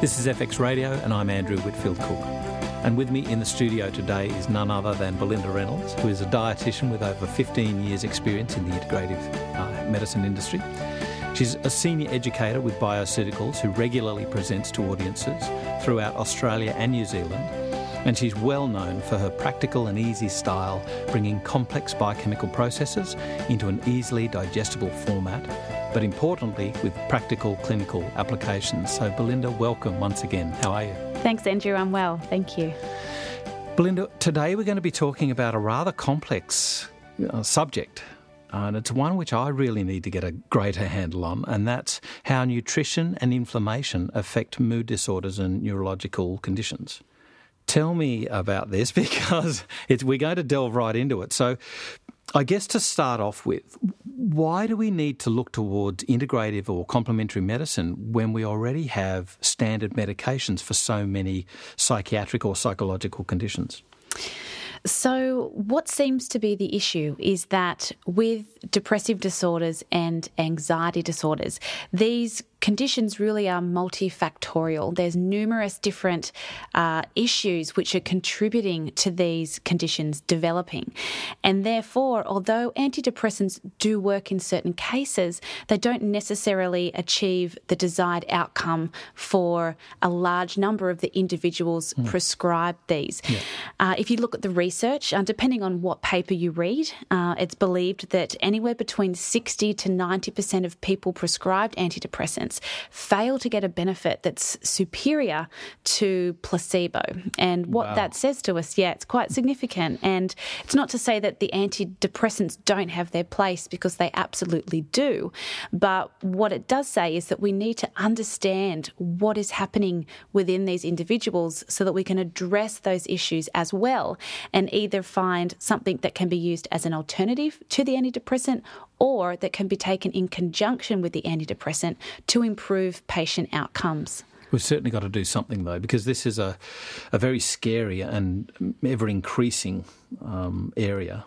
This is FX Radio, and I'm Andrew Whitfield Cook. And with me in the studio today is none other than Belinda Reynolds, who is a dietitian with over 15 years' experience in the integrative uh, medicine industry. She's a senior educator with Bioceuticals who regularly presents to audiences throughout Australia and New Zealand. And she's well known for her practical and easy style, bringing complex biochemical processes into an easily digestible format but importantly with practical clinical applications. So, Belinda, welcome once again. How are you? Thanks, Andrew. I'm well. Thank you. Belinda, today we're going to be talking about a rather complex uh, subject. and it's one which I really need to get a greater handle on, and that's how nutrition and inflammation affect mood disorders and neurological conditions. Tell me about this because we're going to delve right into it. So, I guess to start off with, why do we need to look towards integrative or complementary medicine when we already have standard medications for so many psychiatric or psychological conditions? So, what seems to be the issue is that with depressive disorders and anxiety disorders, these conditions really are multifactorial. There's numerous different uh, issues which are contributing to these conditions developing. And therefore, although antidepressants do work in certain cases, they don't necessarily achieve the desired outcome for a large number of the individuals mm. prescribed these. Yeah. Uh, if you look at the research, uh, depending on what paper you read, uh, it's believed that anywhere between 60 to 90% of people prescribed antidepressants fail to get a benefit that's superior to placebo. And what wow. that says to us, yeah, it's quite significant. And it's not to say that the antidepressants don't have their place because they absolutely do. But what it does say is that we need to understand what is happening within these individuals so that we can address those issues as well and either find something that can be used as an alternative to the antidepressant or that can be taken in conjunction with the antidepressant to improve patient outcomes. We've certainly got to do something though, because this is a, a very scary and ever increasing um, area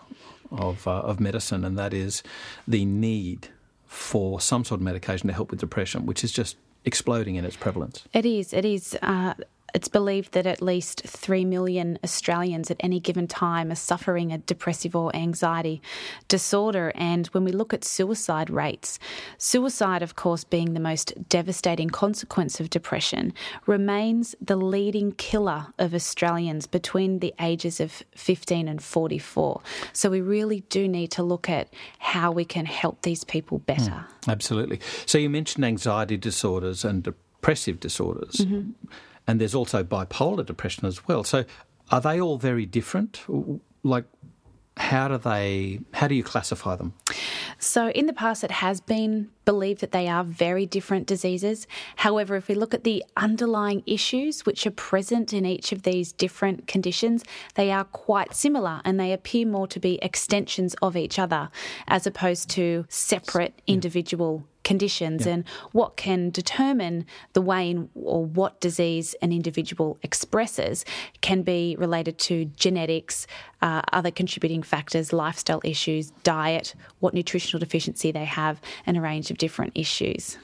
of, uh, of medicine, and that is the need for some sort of medication to help with depression, which is just exploding in its prevalence. It is. It is. Uh, it's believed that at least 3 million Australians at any given time are suffering a depressive or anxiety disorder. And when we look at suicide rates, suicide, of course, being the most devastating consequence of depression, remains the leading killer of Australians between the ages of 15 and 44. So we really do need to look at how we can help these people better. Mm, absolutely. So you mentioned anxiety disorders and depressive disorders. Mm-hmm and there's also bipolar depression as well. So are they all very different? Like, how do they? How do you classify them? So, in the past, it has been believed that they are very different diseases. However, if we look at the underlying issues which are present in each of these different conditions, they are quite similar and they appear more to be extensions of each other as opposed to separate individual conditions yeah. and what can determine the way in, or what disease an individual expresses can be related to genetics, uh, other contributing factors, lifestyle issues, diet, what nutritional deficiency they have, and a range of different issues.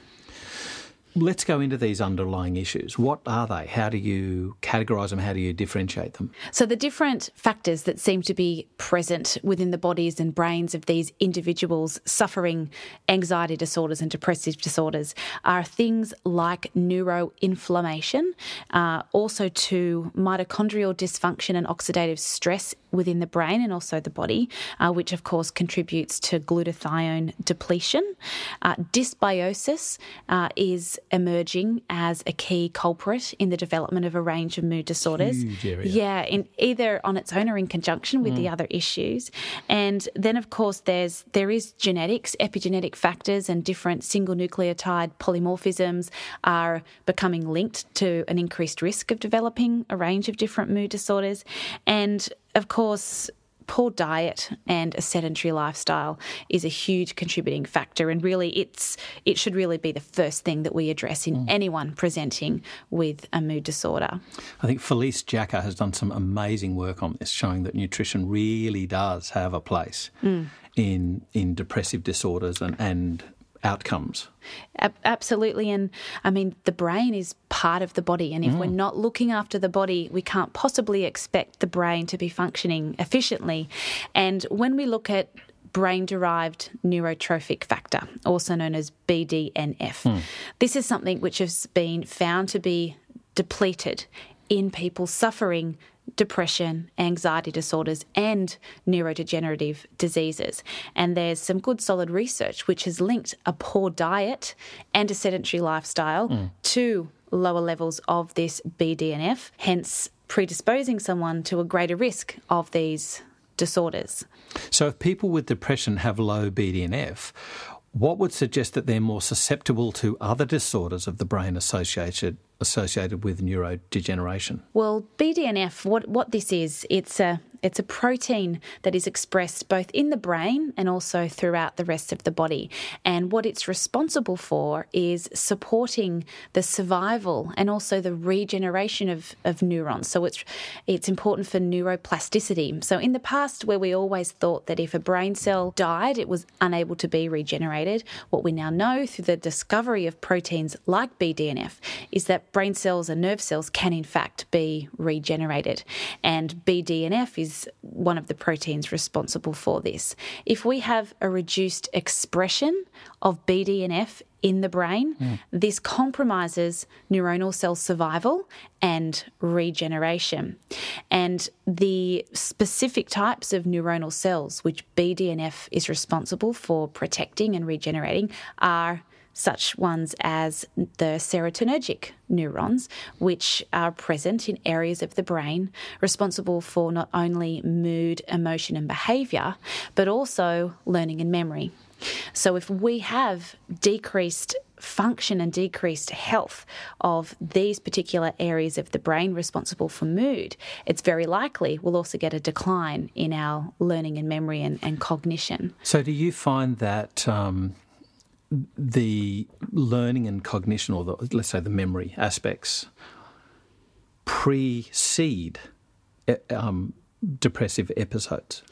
Let's go into these underlying issues. What are they? How do you categorise them? How do you differentiate them? So, the different factors that seem to be present within the bodies and brains of these individuals suffering anxiety disorders and depressive disorders are things like neuroinflammation, uh, also to mitochondrial dysfunction and oxidative stress within the brain and also the body, uh, which of course contributes to glutathione depletion. Uh, dysbiosis uh, is emerging as a key culprit in the development of a range of mood disorders. Yeah, in either on its own or in conjunction with mm. the other issues. And then of course there's there is genetics, epigenetic factors and different single nucleotide polymorphisms are becoming linked to an increased risk of developing a range of different mood disorders. And of course, poor diet and a sedentary lifestyle is a huge contributing factor and really it's it should really be the first thing that we address in mm. anyone presenting with a mood disorder. I think Felice Jacka has done some amazing work on this showing that nutrition really does have a place mm. in in depressive disorders and, and outcomes. Absolutely. And I mean, the brain is part of the body. And if mm. we're not looking after the body, we can't possibly expect the brain to be functioning efficiently. And when we look at brain derived neurotrophic factor, also known as BDNF, mm. this is something which has been found to be depleted in people suffering depression, anxiety disorders, and neurodegenerative diseases. And there's some good solid research which has linked a poor diet and a sedentary lifestyle mm. to lower levels of this BDNF, hence predisposing someone to a greater risk of these disorders. So, if people with depression have low BDNF, what would suggest that they're more susceptible to other disorders of the brain associated associated with neurodegeneration? Well, BDNF, what, what this is, it's a it's a protein that is expressed both in the brain and also throughout the rest of the body. And what it's responsible for is supporting the survival and also the regeneration of, of neurons. So it's it's important for neuroplasticity. So in the past where we always thought that if a brain cell died, it was unable to be regenerated, what we now know through the discovery of proteins like BDNF is that brain cells and nerve cells can in fact be regenerated. And BDNF is one of the proteins responsible for this. If we have a reduced expression of BDNF in the brain, mm. this compromises neuronal cell survival and regeneration. And the specific types of neuronal cells which BDNF is responsible for protecting and regenerating are such ones as the serotonergic neurons, which are present in areas of the brain responsible for not only mood, emotion, and behaviour, but also learning and memory. So, if we have decreased function and decreased health of these particular areas of the brain responsible for mood, it's very likely we'll also get a decline in our learning and memory and, and cognition. So, do you find that um, the learning and cognition, or the, let's say the memory aspects, precede um, depressive episodes?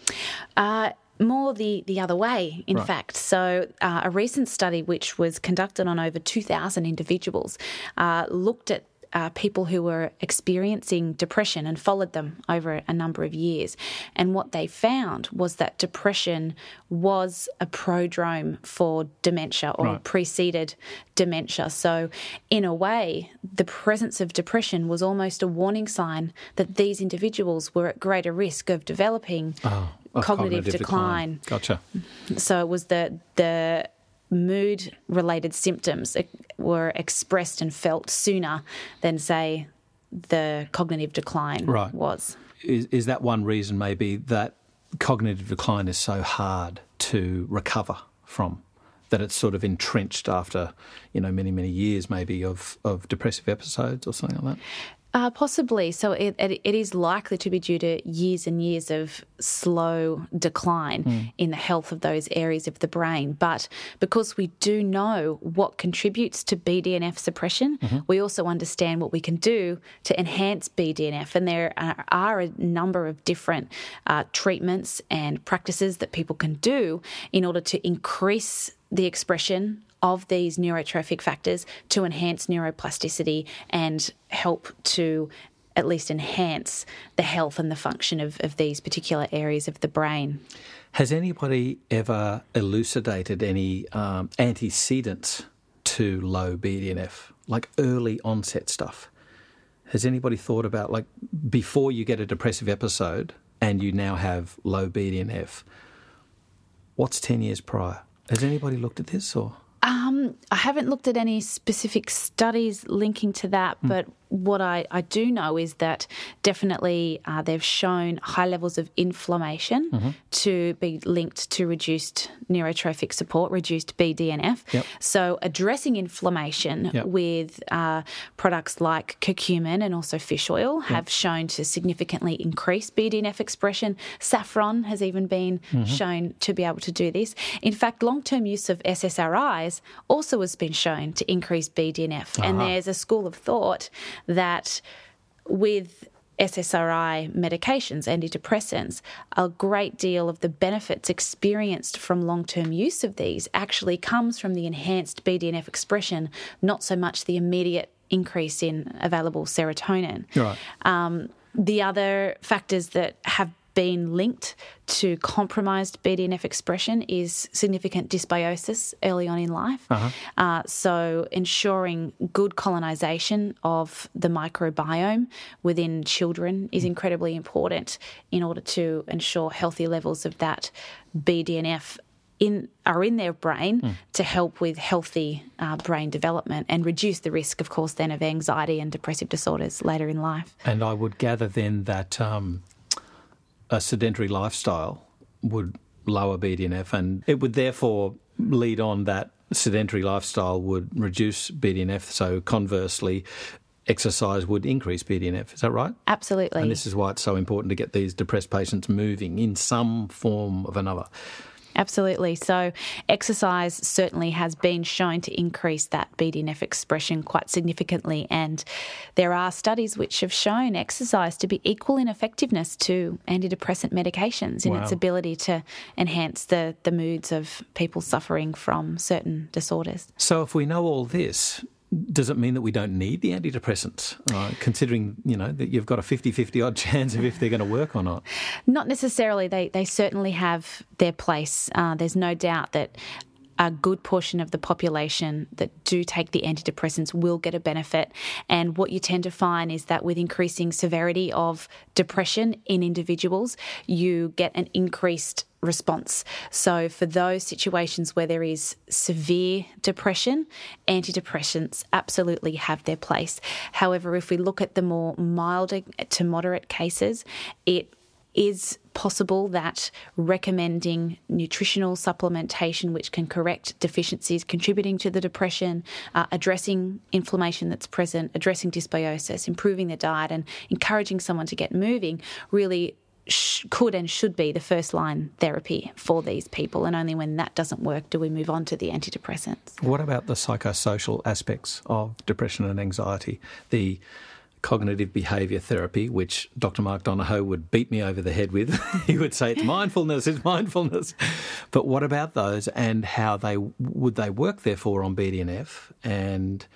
Uh, more the, the other way, in right. fact. So, uh, a recent study, which was conducted on over 2,000 individuals, uh, looked at uh, people who were experiencing depression and followed them over a number of years. And what they found was that depression was a prodrome for dementia or right. preceded dementia. So, in a way, the presence of depression was almost a warning sign that these individuals were at greater risk of developing. Oh, cognitive, cognitive decline. decline. Gotcha. So it was the the mood related symptoms were expressed and felt sooner than, say, the cognitive decline right. was. Is, is that one reason, maybe, that cognitive decline is so hard to recover from? That it's sort of entrenched after, you know, many, many years maybe of, of depressive episodes or something like that? Uh, possibly. So it, it, it is likely to be due to years and years of slow decline mm. in the health of those areas of the brain. But because we do know what contributes to BDNF suppression, mm-hmm. we also understand what we can do to enhance BDNF. And there are a number of different uh, treatments and practices that people can do in order to increase the expression of these neurotrophic factors to enhance neuroplasticity and help to at least enhance the health and the function of, of these particular areas of the brain. Has anybody ever elucidated any um, antecedents to low BDNF, like early onset stuff? Has anybody thought about, like, before you get a depressive episode and you now have low BDNF, what's 10 years prior? Has anybody looked at this or? Um, I haven't looked at any specific studies linking to that, mm. but what I, I do know is that definitely uh, they've shown high levels of inflammation mm-hmm. to be linked to reduced neurotrophic support, reduced BDNF. Yep. So, addressing inflammation yep. with uh, products like curcumin and also fish oil have yep. shown to significantly increase BDNF expression. Saffron has even been mm-hmm. shown to be able to do this. In fact, long term use of SSRIs also has been shown to increase BDNF. Uh-huh. And there's a school of thought that with SSRI medications, antidepressants, a great deal of the benefits experienced from long term use of these actually comes from the enhanced BDNF expression, not so much the immediate increase in available serotonin. Right. Um, the other factors that have been linked to compromised BDNF expression is significant dysbiosis early on in life. Uh-huh. Uh, so, ensuring good colonization of the microbiome within children is incredibly important in order to ensure healthy levels of that BDNF in are in their brain mm. to help with healthy uh, brain development and reduce the risk, of course, then of anxiety and depressive disorders later in life. And I would gather then that um, a sedentary lifestyle would lower BDNF, and it would therefore lead on that sedentary lifestyle would reduce BDNF. So conversely, exercise would increase BDNF. Is that right? Absolutely. And this is why it's so important to get these depressed patients moving in some form of another. Absolutely. So, exercise certainly has been shown to increase that BDNF expression quite significantly. And there are studies which have shown exercise to be equal in effectiveness to antidepressant medications in wow. its ability to enhance the, the moods of people suffering from certain disorders. So, if we know all this, does it mean that we don't need the antidepressants, uh, considering you know that you've got a 50-50 odd chance of if they're going to work or not? Not necessarily. They they certainly have their place. Uh, there's no doubt that a good portion of the population that do take the antidepressants will get a benefit. And what you tend to find is that with increasing severity of depression in individuals, you get an increased response. So, for those situations where there is severe depression, antidepressants absolutely have their place. However, if we look at the more mild to moderate cases, it is possible that recommending nutritional supplementation, which can correct deficiencies contributing to the depression, uh, addressing inflammation that's present, addressing dysbiosis, improving their diet, and encouraging someone to get moving, really sh- could and should be the first line therapy for these people. And only when that doesn't work do we move on to the antidepressants. What about the psychosocial aspects of depression and anxiety? The cognitive behaviour therapy, which Dr. Mark Donohoe would beat me over the head with. he would say it's mindfulness, it's mindfulness. But what about those and how they would they work therefore on BDNF and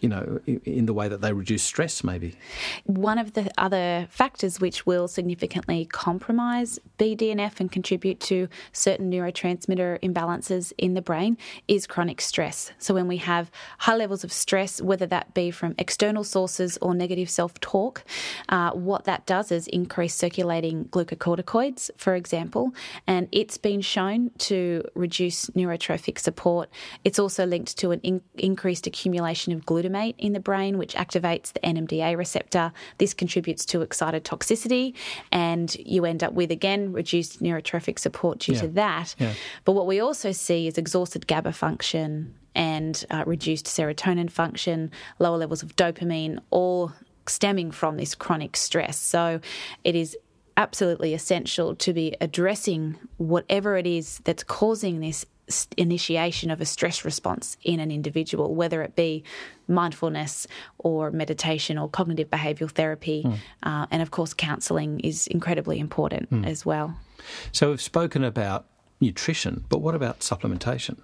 you know, in the way that they reduce stress, maybe. One of the other factors which will significantly compromise BDNF and contribute to certain neurotransmitter imbalances in the brain is chronic stress. So, when we have high levels of stress, whether that be from external sources or negative self talk, uh, what that does is increase circulating glucocorticoids, for example, and it's been shown to reduce neurotrophic support. It's also linked to an in- increased accumulation of glutamate glutamate in the brain, which activates the NMDA receptor. This contributes to excitotoxicity, and you end up with, again, reduced neurotrophic support due yeah. to that. Yeah. But what we also see is exhausted GABA function and uh, reduced serotonin function, lower levels of dopamine, all stemming from this chronic stress. So it is absolutely essential to be addressing whatever it is that's causing this initiation of a stress response in an individual, whether it be mindfulness or meditation or cognitive behavioural therapy. Mm. Uh, and of course, counselling is incredibly important mm. as well. So, we've spoken about nutrition, but what about supplementation?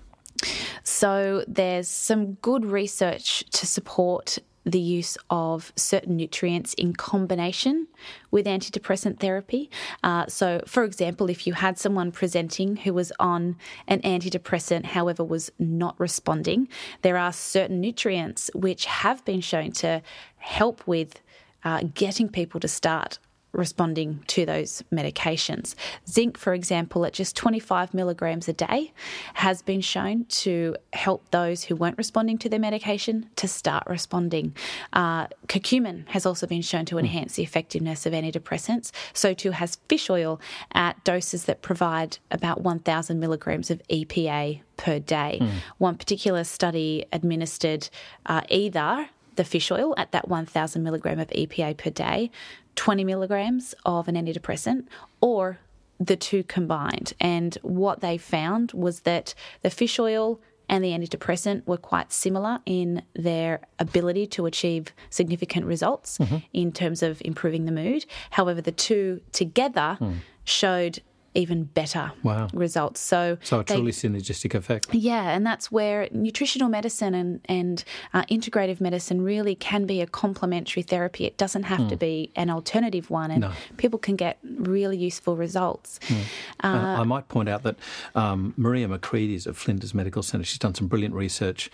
So, there's some good research to support the use of certain nutrients in combination with antidepressant therapy. Uh, so, for example, if you had someone presenting who was on an antidepressant, however, was not responding, there are certain nutrients which have been shown to help with uh, getting people to start responding to those medications. Zinc, for example, at just 25 milligrams a day, has been shown to help those who weren't responding to their medication to start responding. Uh, curcumin has also been shown to enhance the effectiveness of antidepressants. So too has fish oil at doses that provide about 1,000 milligrams of EPA per day. Mm. One particular study administered uh, either the fish oil at that 1,000 milligram of EPA per day 20 milligrams of an antidepressant or the two combined. And what they found was that the fish oil and the antidepressant were quite similar in their ability to achieve significant results mm-hmm. in terms of improving the mood. However, the two together mm. showed even better wow. results. So, so a truly they, synergistic effect. Yeah, and that's where nutritional medicine and and uh, integrative medicine really can be a complementary therapy. It doesn't have mm. to hmm. be an alternative one, and no. people can get really useful results. Mm. Uh, uh, I might point out that um, Maria is at Flinders Medical Centre, she's done some brilliant research,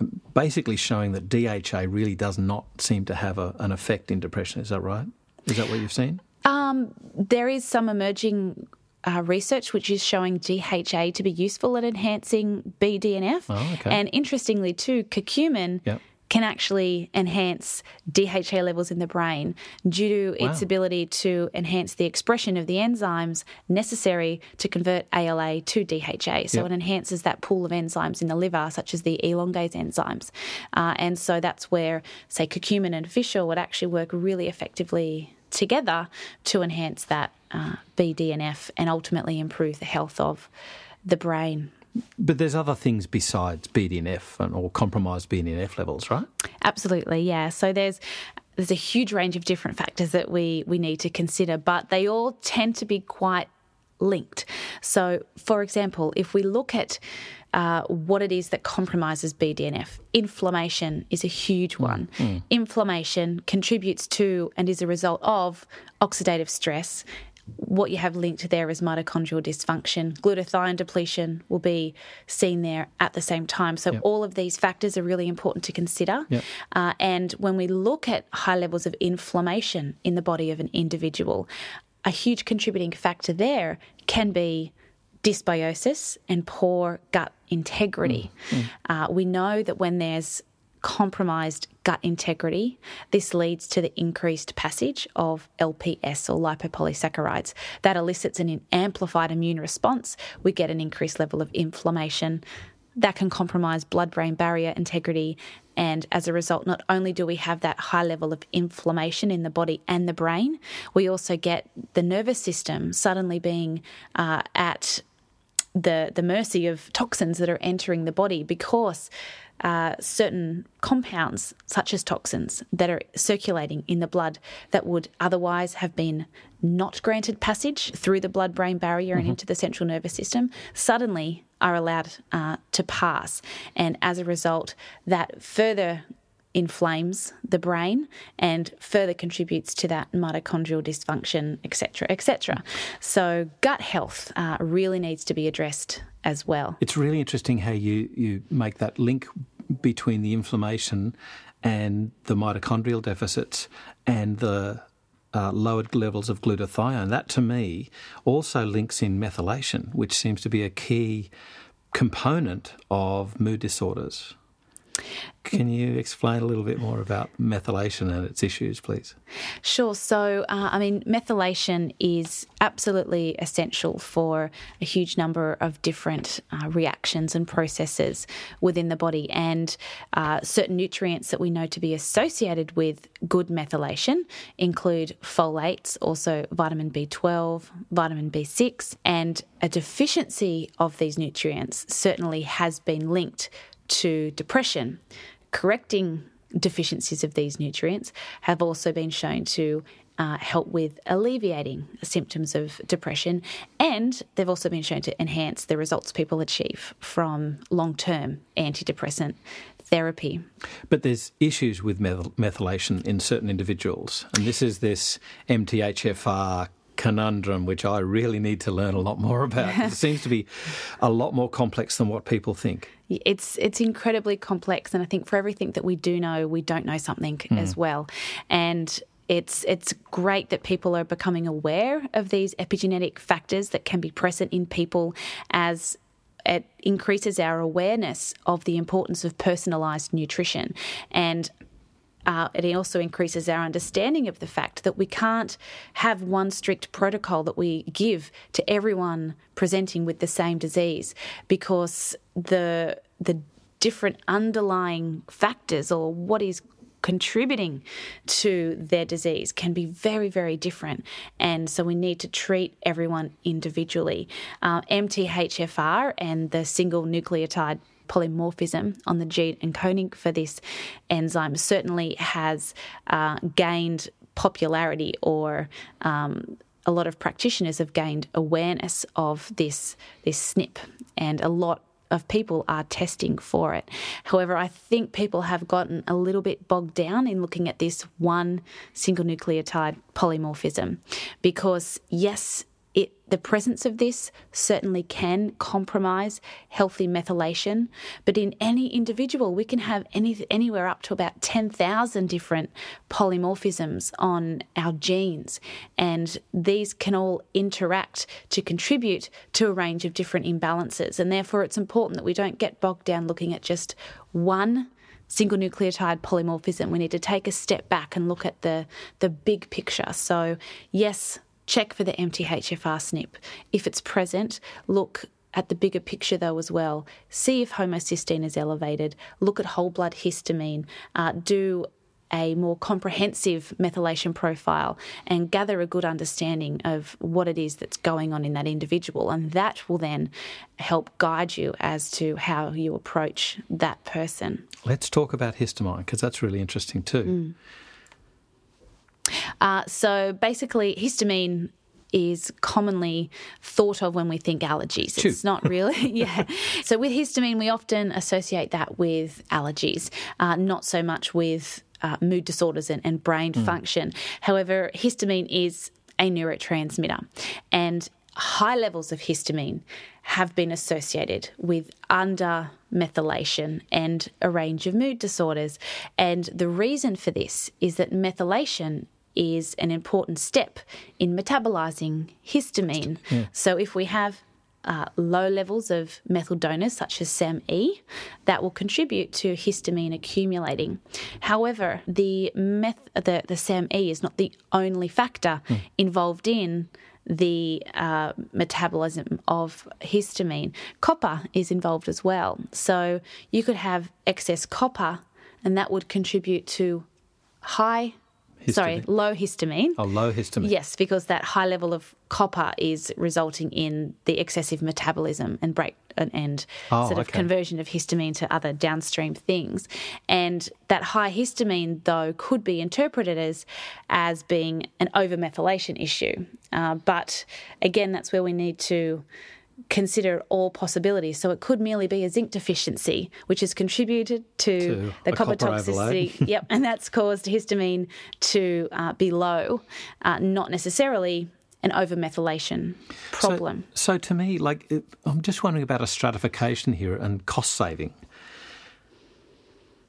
um, basically showing that DHA really does not seem to have a, an effect in depression. Is that right? Is that what you've seen? Um, there is some emerging uh, research which is showing DHA to be useful at enhancing BDNF. Oh, okay. And interestingly, too, curcumin. Yep. Can actually enhance DHA levels in the brain due to wow. its ability to enhance the expression of the enzymes necessary to convert ALA to DHA. So yep. it enhances that pool of enzymes in the liver, such as the elongase enzymes. Uh, and so that's where, say, curcumin and fish oil would actually work really effectively together to enhance that uh, BDNF and ultimately improve the health of the brain. But there's other things besides BDNF and, or compromised BDNF levels, right? Absolutely, yeah. So there's there's a huge range of different factors that we we need to consider, but they all tend to be quite linked. So, for example, if we look at uh, what it is that compromises BDNF. Inflammation is a huge mm, one. Mm. Inflammation contributes to and is a result of oxidative stress. What you have linked there is mitochondrial dysfunction. Glutathione depletion will be seen there at the same time. So, yep. all of these factors are really important to consider. Yep. Uh, and when we look at high levels of inflammation in the body of an individual, a huge contributing factor there can be dysbiosis and poor gut integrity. Mm, mm. Uh, we know that when there's compromised gut integrity, this leads to the increased passage of LPS or lipopolysaccharides. That elicits an amplified immune response. We get an increased level of inflammation. That can compromise blood brain barrier integrity. And as a result, not only do we have that high level of inflammation in the body and the brain, we also get the nervous system suddenly being uh, at the the mercy of toxins that are entering the body because uh, certain compounds, such as toxins, that are circulating in the blood that would otherwise have been not granted passage through the blood brain barrier mm-hmm. and into the central nervous system, suddenly are allowed uh, to pass. And as a result, that further inflames the brain and further contributes to that mitochondrial dysfunction, etc., etc. So gut health uh, really needs to be addressed as well. It's really interesting how you you make that link between the inflammation and the mitochondrial deficits and the uh, lowered levels of glutathione. That to me also links in methylation, which seems to be a key component of mood disorders. Can you explain a little bit more about methylation and its issues, please? Sure. So, uh, I mean, methylation is absolutely essential for a huge number of different uh, reactions and processes within the body, and uh, certain nutrients that we know to be associated with good methylation include folates, also vitamin B12, vitamin B6, and a deficiency of these nutrients certainly has been linked to depression. Correcting deficiencies of these nutrients have also been shown to uh, help with alleviating symptoms of depression, and they've also been shown to enhance the results people achieve from long term antidepressant therapy. But there's issues with methylation in certain individuals, and this is this MTHFR conundrum, which I really need to learn a lot more about. it seems to be a lot more complex than what people think. It's it's incredibly complex, and I think for everything that we do know, we don't know something mm. as well. And it's it's great that people are becoming aware of these epigenetic factors that can be present in people as it increases our awareness of the importance of personalized nutrition and uh, it also increases our understanding of the fact that we can't have one strict protocol that we give to everyone presenting with the same disease because the the different underlying factors or what is contributing to their disease can be very, very different. And so we need to treat everyone individually. Uh, MTHFR and the single nucleotide polymorphism on the gene encoding for this enzyme certainly has uh, gained popularity or um, a lot of practitioners have gained awareness of this this SNP, and a lot of people are testing for it. However, I think people have gotten a little bit bogged down in looking at this one single nucleotide polymorphism because, yes, the presence of this certainly can compromise healthy methylation, but in any individual, we can have any, anywhere up to about 10,000 different polymorphisms on our genes, and these can all interact to contribute to a range of different imbalances. And therefore, it's important that we don't get bogged down looking at just one single nucleotide polymorphism. We need to take a step back and look at the, the big picture. So, yes, check for the MTHFR SNP. If it's present, look at the bigger picture though as well. See if homocysteine is elevated. Look at whole blood histamine. Uh, do a more comprehensive methylation profile and gather a good understanding of what it is that's going on in that individual. And that will then help guide you as to how you approach that person. Let's talk about histamine because that's really interesting too. Mm. Uh, so basically, histamine is commonly thought of when we think allergies. Chew. It's not really, yeah. So with histamine, we often associate that with allergies, uh, not so much with uh, mood disorders and, and brain mm. function. However, histamine is a neurotransmitter, and high levels of histamine have been associated with under methylation and a range of mood disorders. And the reason for this is that methylation is an important step in metabolizing histamine. Yeah. So if we have uh, low levels of methyl donors, such as SAMe, that will contribute to histamine accumulating. However, the, meth- the, the SAMe is not the only factor mm. involved in the uh, metabolism of histamine. Copper is involved as well. So you could have excess copper, and that would contribute to high Histamine. Sorry, low histamine. Oh, low histamine. Yes, because that high level of copper is resulting in the excessive metabolism and break and oh, sort of okay. conversion of histamine to other downstream things. And that high histamine, though, could be interpreted as as being an overmethylation issue. Uh, but again, that's where we need to consider all possibilities. So it could merely be a zinc deficiency, which has contributed to, to the copper, copper toxicity. yep, and that's caused histamine to uh, be low, uh, not necessarily an overmethylation problem. So, so to me, like I'm just wondering about a stratification here and cost saving.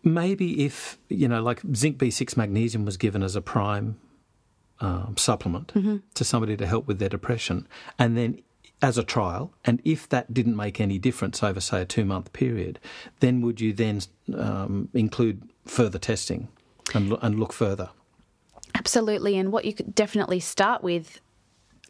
Maybe if you know, like zinc B6 magnesium was given as a prime um, supplement mm-hmm. to somebody to help with their depression, and then as a trial, and if that didn't make any difference over, say, a two month period, then would you then um, include further testing and, and look further? Absolutely. And what you could definitely start with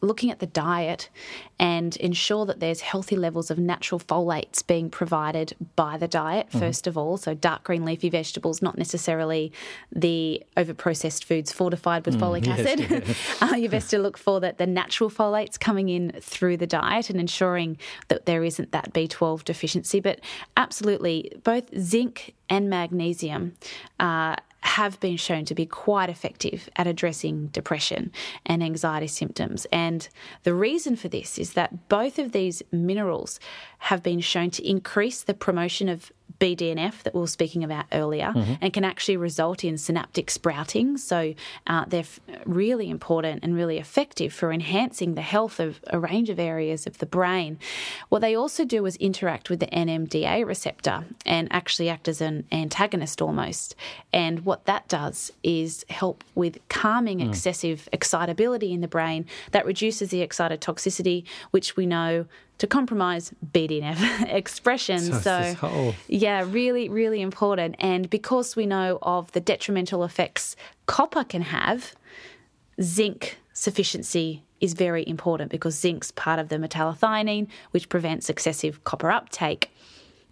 looking at the diet and ensure that there's healthy levels of natural folates being provided by the diet, mm-hmm. first of all. So, dark green leafy vegetables, not necessarily the overprocessed foods fortified with mm, folic yes, acid. Yeah. uh, you're best to look for that the natural folates coming in through the diet and ensuring that there isn't that B12 deficiency. But absolutely, both zinc and magnesium uh, have been shown to be quite effective at addressing depression and anxiety symptoms. And the reason for this is that both of these minerals have been shown to increase the promotion of BDNF that we were speaking about earlier mm-hmm. and can actually result in synaptic sprouting. So uh, they're f- really important and really effective for enhancing the health of a range of areas of the brain. What they also do is interact with the NMDA receptor and actually act as an antagonist almost. And what that does is help with calming mm. excessive excitability in the brain that reduces the excitotoxicity, which we know to compromise BDNF expression. So, so yeah, really, really important. And because we know of the detrimental effects copper can have, zinc sufficiency is very important because zinc's part of the metallothionein, which prevents excessive copper uptake.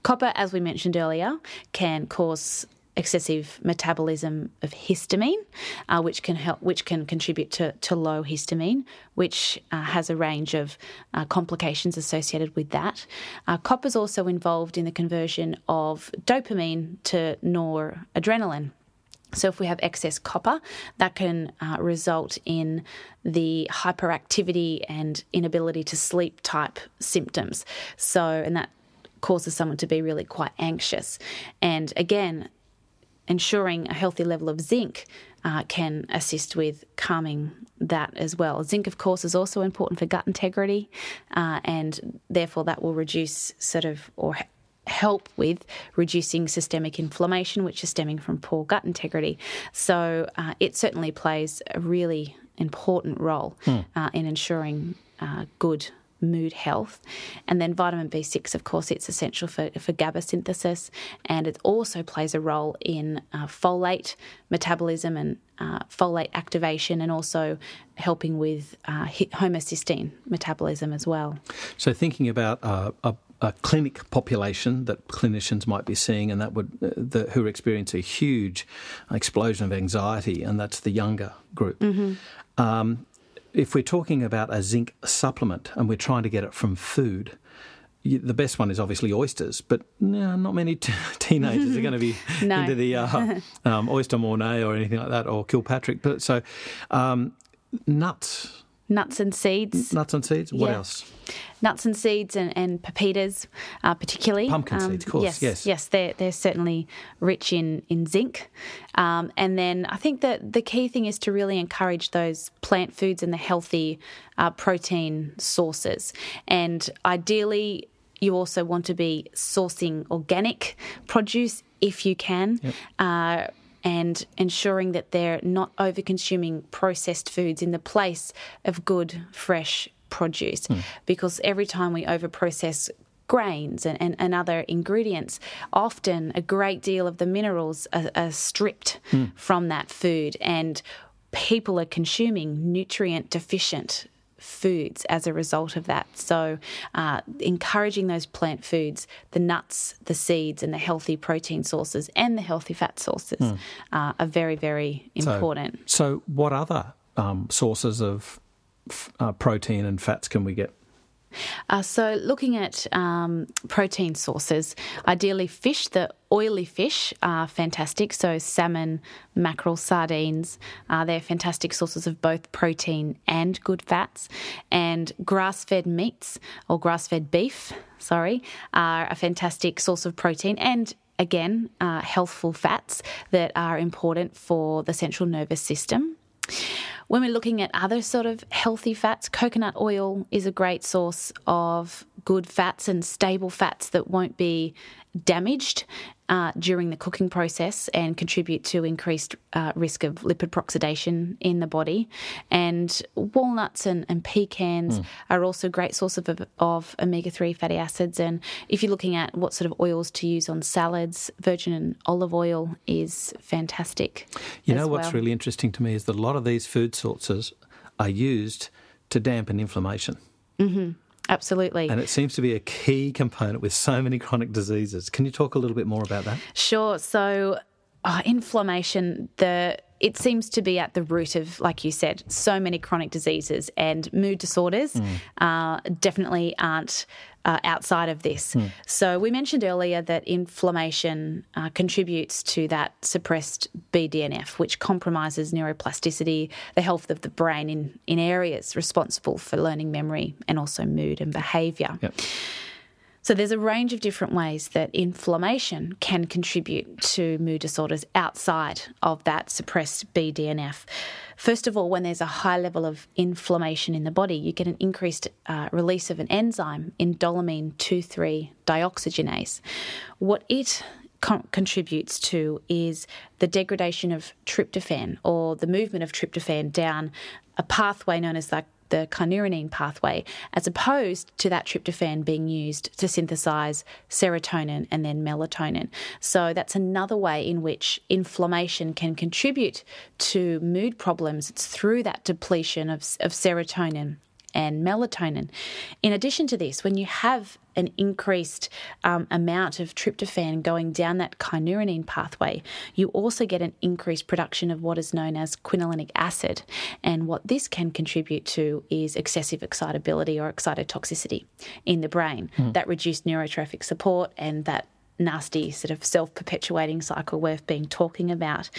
Copper, as we mentioned earlier, can cause excessive metabolism of histamine, uh, which can help, which can contribute to, to low histamine, which uh, has a range of uh, complications associated with that. Uh, copper is also involved in the conversion of dopamine to noradrenaline. So, if we have excess copper, that can uh, result in the hyperactivity and inability to sleep type symptoms. So, and that causes someone to be really quite anxious. And again, ensuring a healthy level of zinc uh, can assist with calming that as well. Zinc, of course, is also important for gut integrity, uh, and therefore that will reduce sort of or help with reducing systemic inflammation, which is stemming from poor gut integrity. So uh, it certainly plays a really important role hmm. uh, in ensuring uh, good mood health. And then vitamin B6, of course, it's essential for, for GABA synthesis, and it also plays a role in uh, folate metabolism and uh, folate activation, and also helping with uh, homocysteine metabolism as well. So, thinking about uh, a a clinic population that clinicians might be seeing, and that would uh, the, who experience a huge explosion of anxiety, and that's the younger group. Mm-hmm. Um, if we're talking about a zinc supplement and we're trying to get it from food, the best one is obviously oysters, but no, not many t- teenagers are going to be no. into the uh, um, oyster mornay or anything like that, or Kilpatrick. But so um, nuts nuts and seeds. Nuts and seeds. What yeah. else? Nuts and seeds and, and pepitas, uh, particularly. Pumpkin um, seeds, of course. Yes, yes, yes. They're they're certainly rich in in zinc. Um, and then I think that the key thing is to really encourage those plant foods and the healthy uh, protein sources. And ideally, you also want to be sourcing organic produce if you can. Yep. Uh, and ensuring that they're not over consuming processed foods in the place of good, fresh produce. Mm. Because every time we over process grains and, and, and, other ingredients, often a great deal of the minerals are, are stripped mm. from that food. And people are consuming nutrient deficient foods as a result of that. So, uh, encouraging those plant foods, the nuts, the seeds, and the healthy protein sources and the healthy fat sources mm. uh, are very, very important. So, so what other um, sources of uh, protein and fats can we get? Uh, so, looking at um, protein sources, ideally fish, the oily fish are fantastic. So, salmon, mackerel, sardines, uh, they're fantastic sources of both protein and good fats. And grass fed meats or grass fed beef, sorry, are a fantastic source of protein and again, uh, healthful fats that are important for the central nervous system. When we're looking at other sort of healthy fats, coconut oil is a great source of good fats and stable fats that won't be damaged uh, during the cooking process and contribute to increased uh, risk of lipid peroxidation in the body. And walnuts and, and pecans mm. are also a great source of, of omega 3 fatty acids. And if you're looking at what sort of oils to use on salads, virgin olive oil is fantastic. You know what's well. really interesting to me is that a lot of these food sources are used to dampen inflammation. Mm-hmm. Absolutely. And it seems to be a key component with so many chronic diseases. Can you talk a little bit more about that? Sure. So, uh, inflammation, the it seems to be at the root of, like you said, so many chronic diseases and mood disorders mm. uh, definitely aren't uh, outside of this. Mm. So, we mentioned earlier that inflammation uh, contributes to that suppressed BDNF, which compromises neuroplasticity, the health of the brain in, in areas responsible for learning, memory, and also mood and behaviour. Yep. So there's a range of different ways that inflammation can contribute to mood disorders outside of that suppressed BDNF. First of all, when there's a high level of inflammation in the body, you get an increased uh, release of an enzyme, indoleamine 2,3 dioxygenase. What it con- contributes to is the degradation of tryptophan or the movement of tryptophan down a pathway known as the the kynurenine pathway, as opposed to that tryptophan being used to synthesize serotonin and then melatonin. So that's another way in which inflammation can contribute to mood problems. It's through that depletion of, of serotonin and melatonin. In addition to this, when you have an increased um, amount of tryptophan going down that kynurenine pathway, you also get an increased production of what is known as quinolinic acid. And what this can contribute to is excessive excitability or excitotoxicity in the brain, mm. that reduced neurotrophic support and that nasty sort of self perpetuating cycle we've been talking about.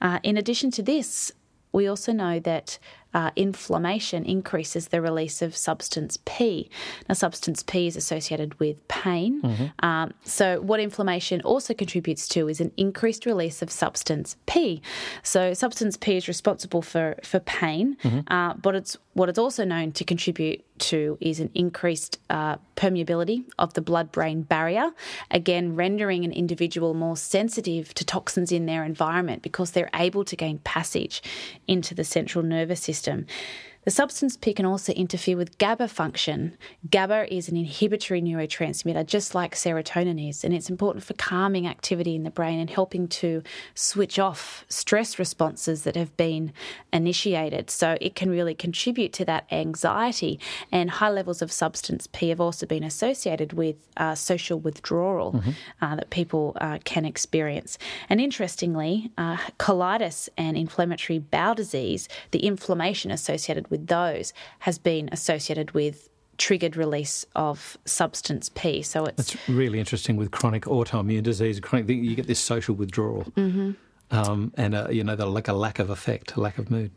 Uh, in addition to this, we also know that uh, inflammation increases the release of substance P. Now, substance P is associated with pain. Mm-hmm. Um, so, what inflammation also contributes to is an increased release of substance P. So, substance P is responsible for for pain, mm-hmm. uh, but it's what it's also known to contribute to is an increased uh, permeability of the blood brain barrier, again, rendering an individual more sensitive to toxins in their environment because they're able to gain passage into the central nervous system system. The substance P can also interfere with GABA function. GABA is an inhibitory neurotransmitter, just like serotonin is, and it's important for calming activity in the brain and helping to switch off stress responses that have been initiated. So it can really contribute to that anxiety. And high levels of substance P have also been associated with uh, social withdrawal mm-hmm. uh, that people uh, can experience. And interestingly, uh, colitis and inflammatory bowel disease, the inflammation associated with with those has been associated with triggered release of substance P. So it's that's really interesting with chronic autoimmune disease. Chronic, you get this social withdrawal, mm-hmm. um, and uh, you know, like a lack of effect, a lack of mood.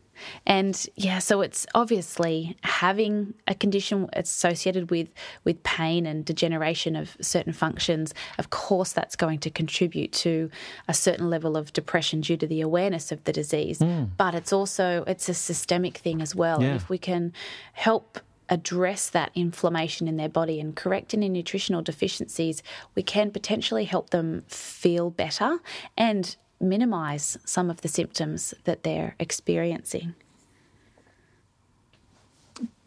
And yeah, so it's obviously having a condition associated with with pain and degeneration of certain functions. Of course, that's going to contribute to a certain level of depression due to the awareness of the disease. Mm. But it's also it's a systemic thing as well. Yeah. If we can help address that inflammation in their body and correct any nutritional deficiencies, we can potentially help them feel better and minimize some of the symptoms that they're experiencing.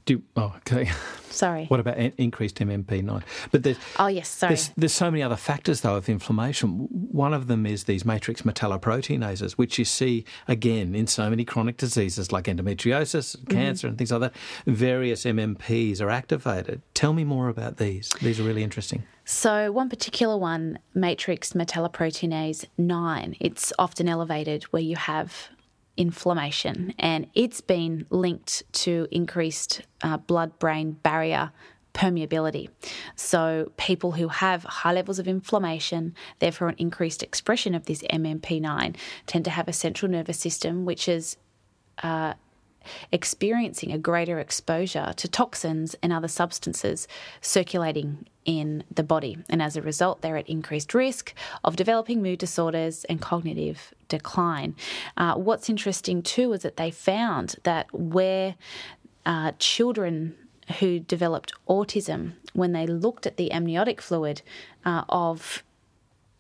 Do, oh, okay. Sorry. What about increased MMP9? But there's oh yes, sorry. There's, there's, so many other factors though of inflammation. One of them is these matrix metalloproteinases, which you see again in so many chronic diseases like endometriosis, mm-hmm. cancer, and things like that. Various MMPs are activated. Tell me more about these. These are really interesting. So, one particular one, matrix metalloproteinase 9, it's often elevated where you have inflammation, and it's been linked to increased uh, blood brain barrier permeability. So, people who have high levels of inflammation, therefore an increased expression of this MMP9, tend to have a central nervous system which is uh, experiencing a greater exposure to toxins and other substances circulating in the body. And as a result, they're at increased risk of developing mood disorders and cognitive decline. Uh, what's interesting too is that they found that where uh, children who developed autism, when they looked at the amniotic fluid uh, of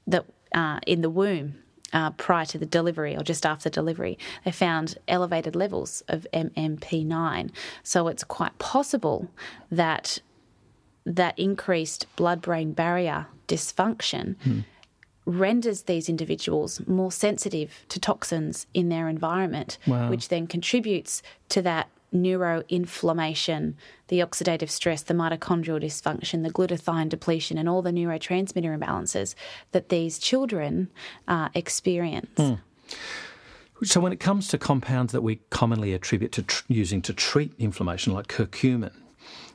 the uh, in the womb uh, prior to the delivery or just after delivery, they found elevated levels of MMP9. So it's quite possible that that increased blood brain barrier dysfunction. Hmm. Renders these individuals more sensitive to toxins in their environment, wow. which then contributes to that neuroinflammation, the oxidative stress, the mitochondrial dysfunction, the glutathione depletion, and all the neurotransmitter imbalances that these children uh, experience. Mm. So, when it comes to compounds that we commonly attribute to tr- using to treat inflammation, like curcumin,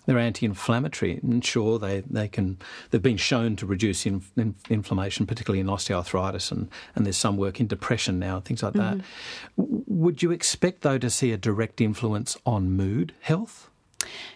they're anti-inflammatory, and sure, they, they can they've been shown to reduce in, in, inflammation, particularly in osteoarthritis, and, and there's some work in depression now, things like mm-hmm. that. Would you expect though to see a direct influence on mood health?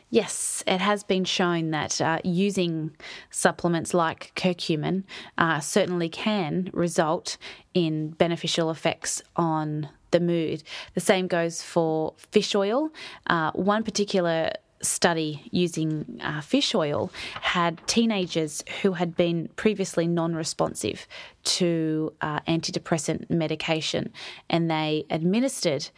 Yes, it has been shown that uh, using supplements like curcumin uh, certainly can result in beneficial effects on the mood. The same goes for fish oil. Uh, one particular study using uh, fish oil had teenagers who had been previously non responsive to uh, antidepressant medication and they administered.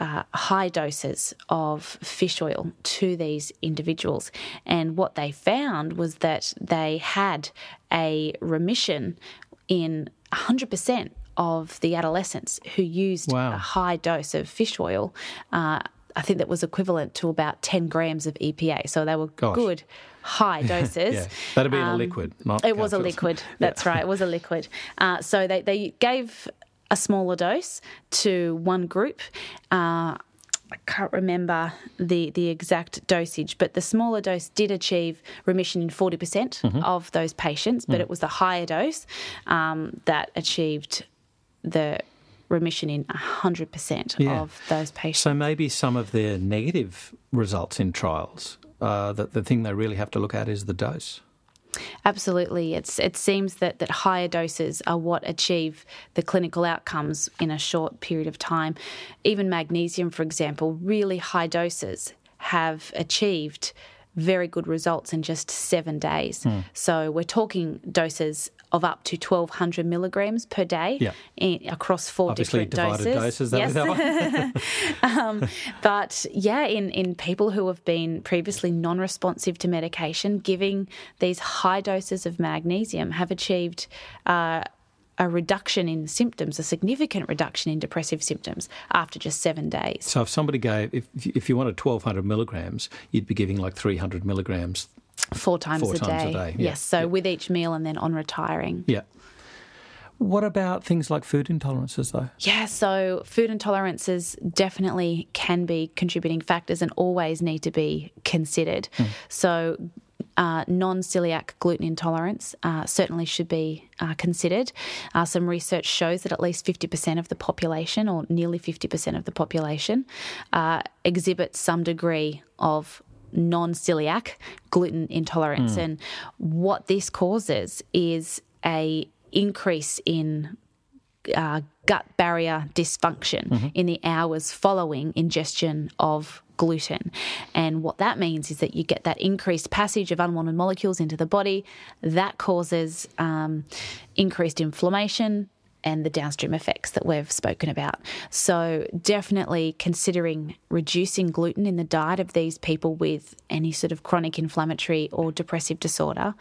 Uh, high doses of fish oil to these individuals. And what they found was that they had a remission in 100% of the adolescents who used wow. a high dose of fish oil uh, I think that was equivalent to about 10 grams of EPA. So they were Gosh. good high doses. yeah, that'd be um, a liquid, not It was a liquid. That's yeah. right. It was a liquid. Uh, so they, they gave a smaller dose to one group. Uh, I can't remember the, the exact dosage, but the smaller dose did achieve remission in 40% mm hmm of those patients, but mm. it was the higher dose um, that achieved the remission in 100% yeah. of those patients. So maybe some of their negative results in trials, uh, that the thing they really have to look at is the dose. Absolutely. It's, it seems that, that higher doses are what achieve the clinical outcomes in a short period of time. Even magnesium, for example, really high doses have achieved very good results in just seven days. Mm. So we're talking doses of up to 1200 milligrams per day yeah. in, across four Obviously different doses. doses yes. um, but yeah, in, in people who have been previously non responsive to medication, giving these high doses of magnesium have achieved. Uh, a reduction in symptoms, a significant reduction in depressive symptoms after just seven days. So, if somebody gave, if, if you wanted 1200 milligrams, you'd be giving like 300 milligrams four times, four a, times day. a day. Yeah. Yes, so yeah. with each meal and then on retiring. Yeah. What about things like food intolerances, though? Yeah, so food intolerances definitely can be contributing factors and always need to be considered. Mm. So, uh, non celiac gluten intolerance uh, certainly should be uh, considered. Uh, some research shows that at least 50% of the population, or nearly 50% of the population, uh, exhibit some degree of non celiac gluten intolerance. Mm. And what this causes is a increase in uh, gut barrier dysfunction mm-hmm. in the hours following ingestion of gluten. And what that means is that you get that increased passage of unwanted molecules into the body. That causes um, increased inflammation, and the downstream effects that we've spoken about. So, definitely considering reducing gluten in the diet of these people with any sort of chronic inflammatory or depressive disorder.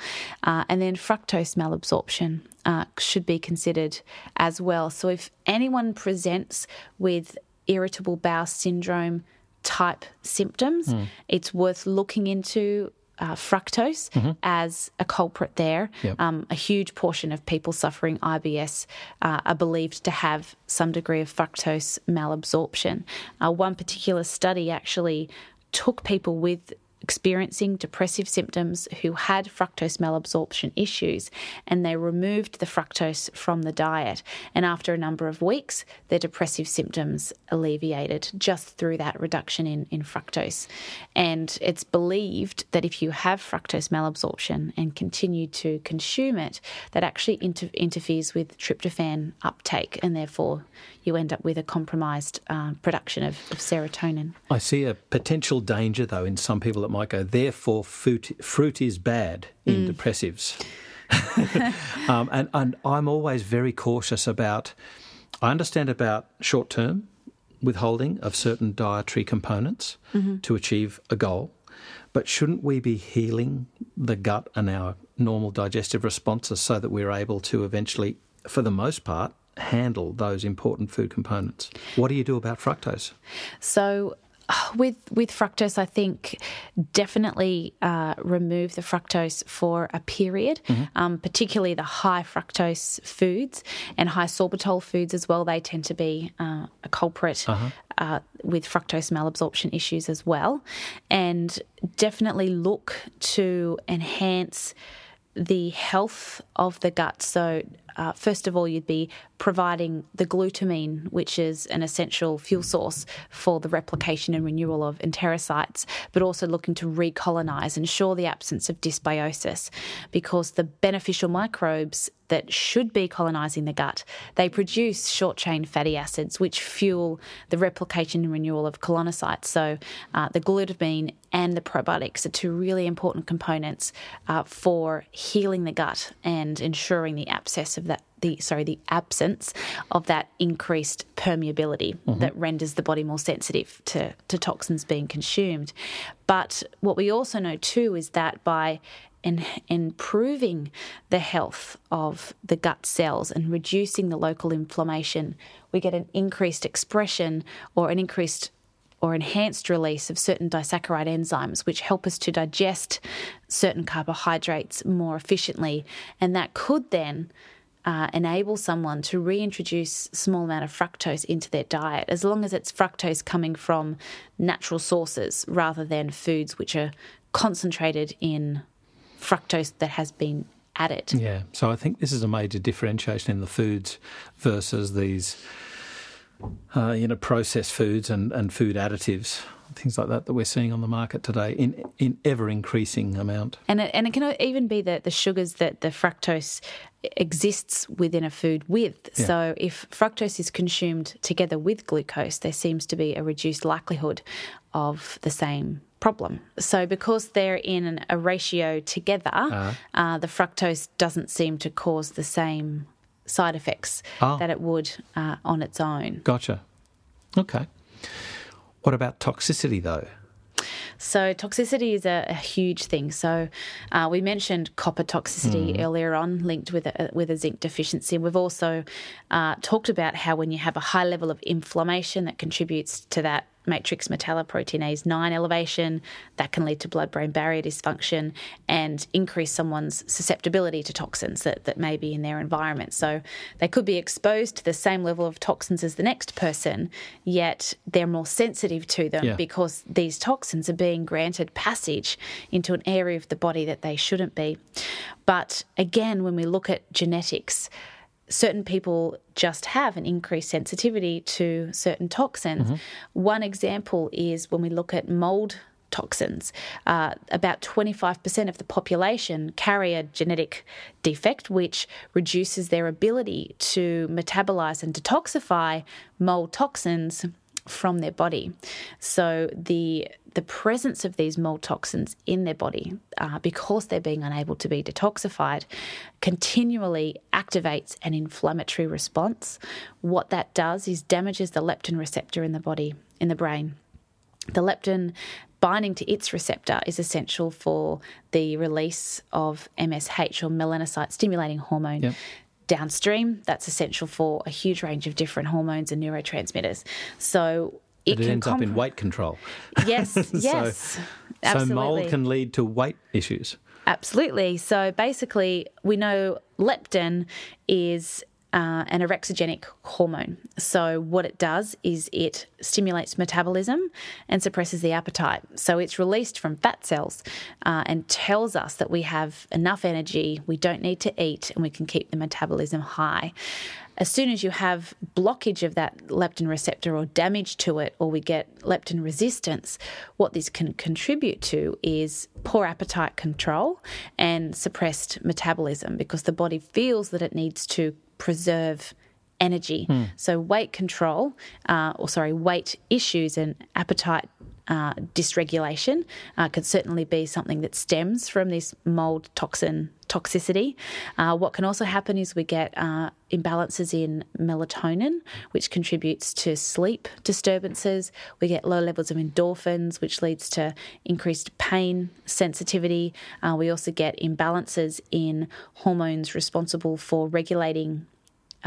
Uh, and then fructose malabsorption uh, should be considered as well. So, if anyone presents with irritable bowel syndrome, type symptoms, mm. it's worth looking into uh, fructose mm-hmm. as a culprit there. Yep. Um, a huge portion of people suffering IBS uh, are believed to have some degree of fructose malabsorption. Uh, one particular study actually took people with experiencing depressive symptoms who had fructose malabsorption issues and they removed the fructose from the diet. And after a number of weeks, their depressive symptoms alleviated just through that reduction in, in fructose. And it's believed that if you have fructose malabsorption and continue to consume it, that actually inter- interferes with tryptophan uptake and therefore you end up with a compromised uh, production of, of, serotonin. I see a potential danger, though, in some people that might go, therefore, fruit, fruit is bad in mm. depressives. um, and, and I'm always very cautious about, I understand about short term withholding of certain dietary components mm-hmm. to achieve a goal. But shouldn't we be healing the gut and our normal digestive responses so that we're able to eventually, for the most part, handle those important food components. What do you do about fructose? So, with with fructose, I think definitely uh, remove the fructose for a period, mm-hmm. um, particularly the high fructose foods and high sorbitol foods as well. They tend to be uh, a culprit. Uh-huh. Uh, with fructose malabsorption issues as well, and definitely look to enhance the health of the gut. So, uh, first of all, you'd be providing the glutamine, which is an essential fuel source for the replication and renewal of enterocytes, but also looking to recolonize, ensure the absence of dysbiosis, because the beneficial microbes that should be colonizing the gut, they produce short chain fatty acids, which fuel the replication and renewal of colonocytes. So uh, the glutamine and the probiotics are two really important components uh, for healing the gut and ensuring the abscess of that the sorry the absence of that increased permeability mm-hmm. that renders the body more sensitive to, to toxins being consumed. But what we also know too is that by in improving the health of the gut cells and reducing the local inflammation, we get an increased expression or an increased or enhanced release of certain disaccharide enzymes, which help us to digest certain carbohydrates more efficiently. And that could then uh, enable someone to reintroduce small amount of fructose into their diet, as long as it's fructose coming from natural sources rather than foods which are concentrated in fructose that has been added. Yeah, so I think this is a major differentiation in the foods versus these, uh, you know, processed foods and, and food additives things like that that we're seeing on the market today in in ever increasing amount. And it, and it can even be that the sugars that the fructose exists within a food with. Yeah. So if fructose is consumed together with glucose, there seems to be a reduced likelihood of the same problem. So because they're in a ratio together, uh-huh. uh, the fructose doesn't seem to cause the same side effects oh. that it would uh, on its own. Gotcha. Okay. What about toxicity, though? So, toxicity is a, a huge thing. So, uh, we mentioned copper toxicity mm. earlier on, linked with a, with a zinc deficiency. We've also uh, talked about how when you have a high level of inflammation that contributes to that matrix metalloproteinase 9 elevation. That can lead to blood brain barrier dysfunction and increase someone's susceptibility to toxins that, that may be in their environment. So they could be exposed to the same level of toxins as the next person, yet they're more sensitive to them yeah. because these toxins are being granted passage into an area of the body that they shouldn't be. But again, when we look at genetics, certain people just have an increased sensitivity to certain toxins. Mm-hmm. One example is when we look at mold toxins. Uh, about 25% of the population carry a genetic defect which reduces their ability to metabolize and detoxify mold toxins from their body. So the the presence of these mold toxins in their body, uh, because they're being unable to be detoxified, continually activates an inflammatory response. What that does is damages the leptin receptor in the body, in the brain. The leptin binding to its receptor is essential for the release of MSH or melanocyte stimulating hormone. Yep downstream. That's essential for a huge range of different hormones and neurotransmitters. So it, it ends up in weight control. Yes, yes. so, so mold can lead to weight issues. Absolutely. So basically, we know leptin is uh, an orexigenic hormone. So, what it does is it stimulates metabolism and suppresses the appetite. So, it's released from fat cells uh, and tells us that we have enough energy, we don't need to eat, and we can keep the metabolism high. As soon as you have blockage of that leptin receptor or damage to it, or we get leptin resistance, what this can contribute to is poor appetite control and suppressed metabolism because the body feels that it needs to preserve energy. Mm. So, weight control, uh, or sorry, weight issues and appetite uh, dysregulation uh, could certainly be something that stems from this mold toxin toxicity. Uh, what can also happen is we get uh, imbalances in melatonin, which contributes to sleep disturbances. We get low levels of endorphins, which leads to increased pain sensitivity. Uh, we also get imbalances in hormones responsible for regulating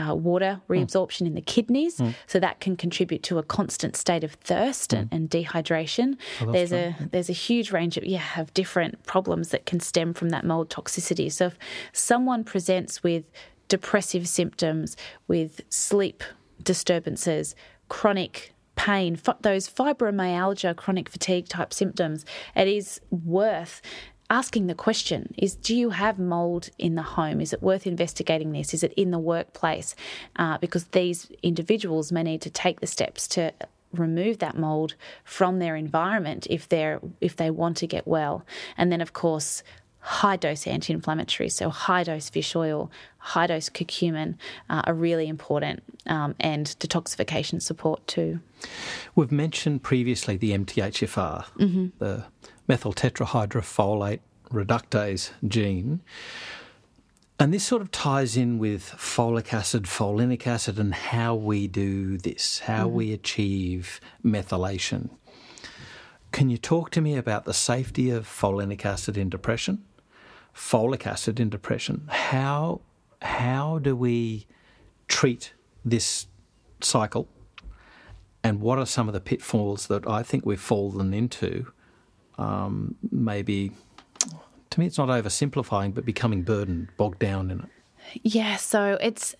uh, water hmm. reabsorption mm. in the kidneys, mm. so that can contribute to a constant state of thirst mm. and, and, dehydration. Oh, there's a there's a huge range of yeah of different problems that can stem from that mold toxicity. So if someone presents with depressive symptoms, with sleep disturbances, chronic pain, those fibromyalgia, chronic fatigue type symptoms, it is worth asking the question is do you have mold in the home? Is it worth investigating this? Is it in the workplace? Uh, because these individuals may need to take the steps to remove that mold from their environment if they're if they want to get well. And then of course high dose anti inflammatory, so high dose fish oil, high dose curcumin uh, are really important um, and detoxification support too. We've mentioned previously the MTHFR, mm-hmm. the methyl tetrahydrofolate reductase gene. And this sort of ties in with folic acid, folinic acid, and how we do this, how mm-hmm. we achieve methylation. Can you talk to me about the safety of folinic acid in depression, folic acid in depression? How, how do we treat this cycle and what are some of the pitfalls that I think we've fallen into? Um, maybe, to me, it's not oversimplifying, but becoming burdened, bogged down in it. Yeah, so it's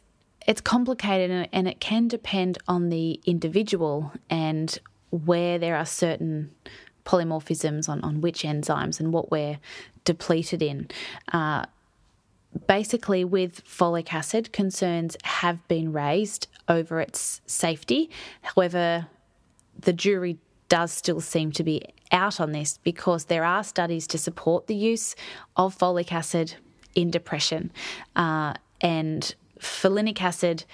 it's complicated and it can depend on the individual and where there are certain polymorphisms on, on which enzymes and what we're depleted in. Uh, basically, with folic acid, concerns have been raised over its safety. However, the jury does still seem to be out on this because there are studies to support the use of folic acid in depression. Uh, and folinic acid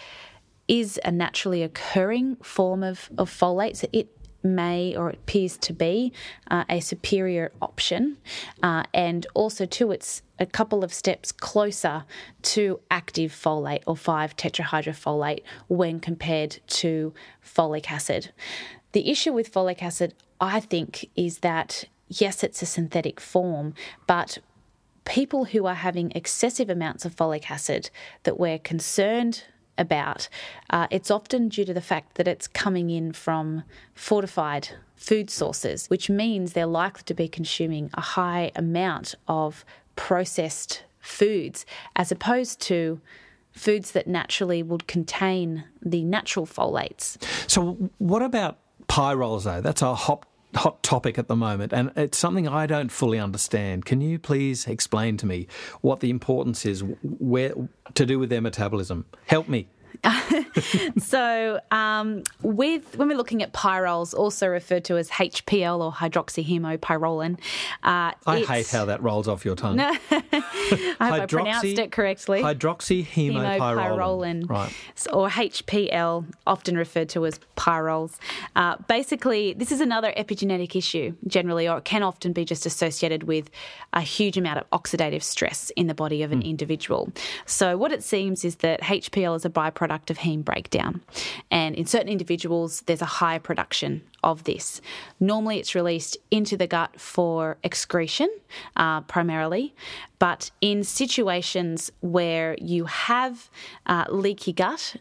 is a naturally occurring form of, of folate. So it may or appears to be uh, a superior option. Uh, and also, too, it's a couple of steps closer to active folate or 5 tetrahydrofolate when compared to folic acid. The issue with folic acid, I think, is that yes, it's a synthetic form, but people who are having excessive amounts of folic acid that we're concerned about, uh, it's often due to the fact that it's coming in from fortified food sources, which means they're likely to be consuming a high amount of processed foods as opposed to foods that naturally would contain the natural folates. So, what about pyrroles, though? That's a hot hot topic at the moment, and it's something I don't fully understand. Can you please explain to me what the importance is, where to do with their metabolism? Help me. so, um, with when we're looking at pyrroles, also referred to as HPL or hydroxyhemopyrrolin, uh, I hate how that rolls off your tongue. I hope I pronounced it correctly. Hydroxyhemopyrrolin, right? Or HPL, often referred to as pyrroles. Uh, basically, this is another epigenetic issue generally, or it can often be just associated with a huge amount of oxidative stress in the body of an mm. individual. So, what it seems is that HPL is a byproduct byproduct of heme breakdown. And in certain individuals, there's a higher production of this. Normally, it's released into the gut for excretion uh, primarily, but in situations where you have uh, leaky gut,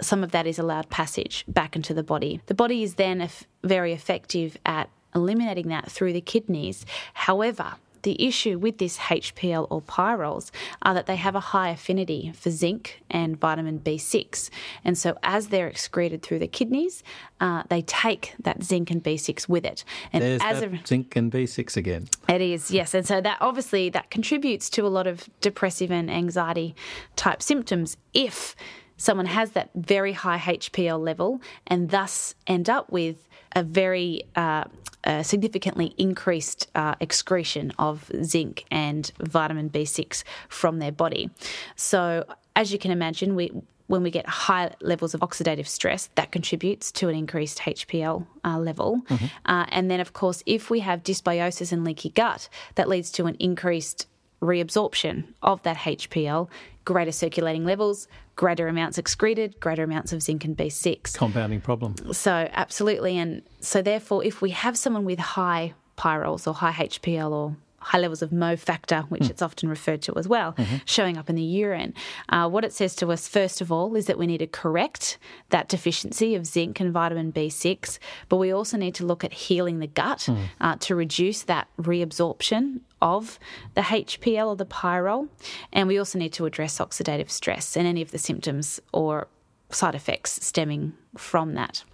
some of that is allowed passage back into the body. The body is then very effective at eliminating that through the kidneys. However, the issue with this HPL or pyrroles are that they have a high affinity for zinc and vitamin B6. And so as they're excreted through the kidneys, uh, they take that zinc and B6 with it. And There's as that a, zinc and B6 again. It is, yes. And so that obviously that contributes to a lot of depressive and anxiety type symptoms if someone has that very high HPL level and thus end up with a very uh, uh, significantly increased uh, excretion of zinc and vitamin B6 from their body. So, as you can imagine, we when we get high levels of oxidative stress, that contributes to an increased HPL uh, level. Mm-hmm. Uh, and then, of course, if we have dysbiosis and leaky gut, that leads to an increased reabsorption of that HPL, greater circulating levels, greater amounts excreted, greater amounts of zinc and B6. Compounding problem. So, absolutely. And so, therefore, if we have someone with high pyrroles or high HPL or high levels of mauve factor, which mm. it's often referred to as well, mm-hmm. showing up in the urine. Uh, what it says to us, first of all, is that we need to correct that deficiency of zinc and vitamin B6, but we also need to look at healing the gut mm. uh, to reduce that reabsorption of the HPL or the pyrrole. And we also need to address oxidative stress and any of the symptoms or side effects stemming from that.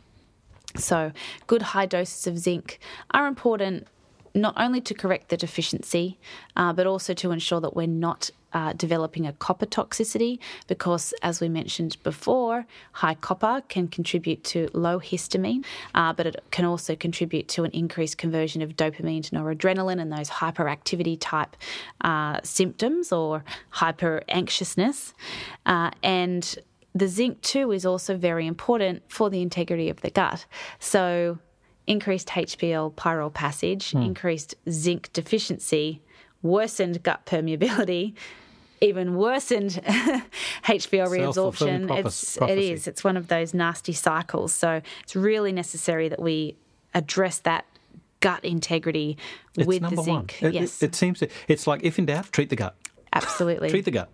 So, good high doses of zinc are important not only to correct the deficiency, uh, but also to ensure that we're not uh, developing a copper toxicity because, as we mentioned before, high copper can contribute to low histamine, uh, but it can also contribute to an increased conversion of dopamine to noradrenaline and those hyperactivity type uh, symptoms or hyper anxiousness. Uh, and the zinc, too, is also very important for the integrity of the gut. So, increased HPL pyrrole passage, mm. increased zinc deficiency, worsened gut permeability, even worsened HPL reabsorption. It's, it is. It's one of those nasty cycles. So it's really necessary that we address that gut integrity it's with the zinc. It, yes. It, it seems to, it's like if in doubt, treat the gut. Absolutely. treat the gut.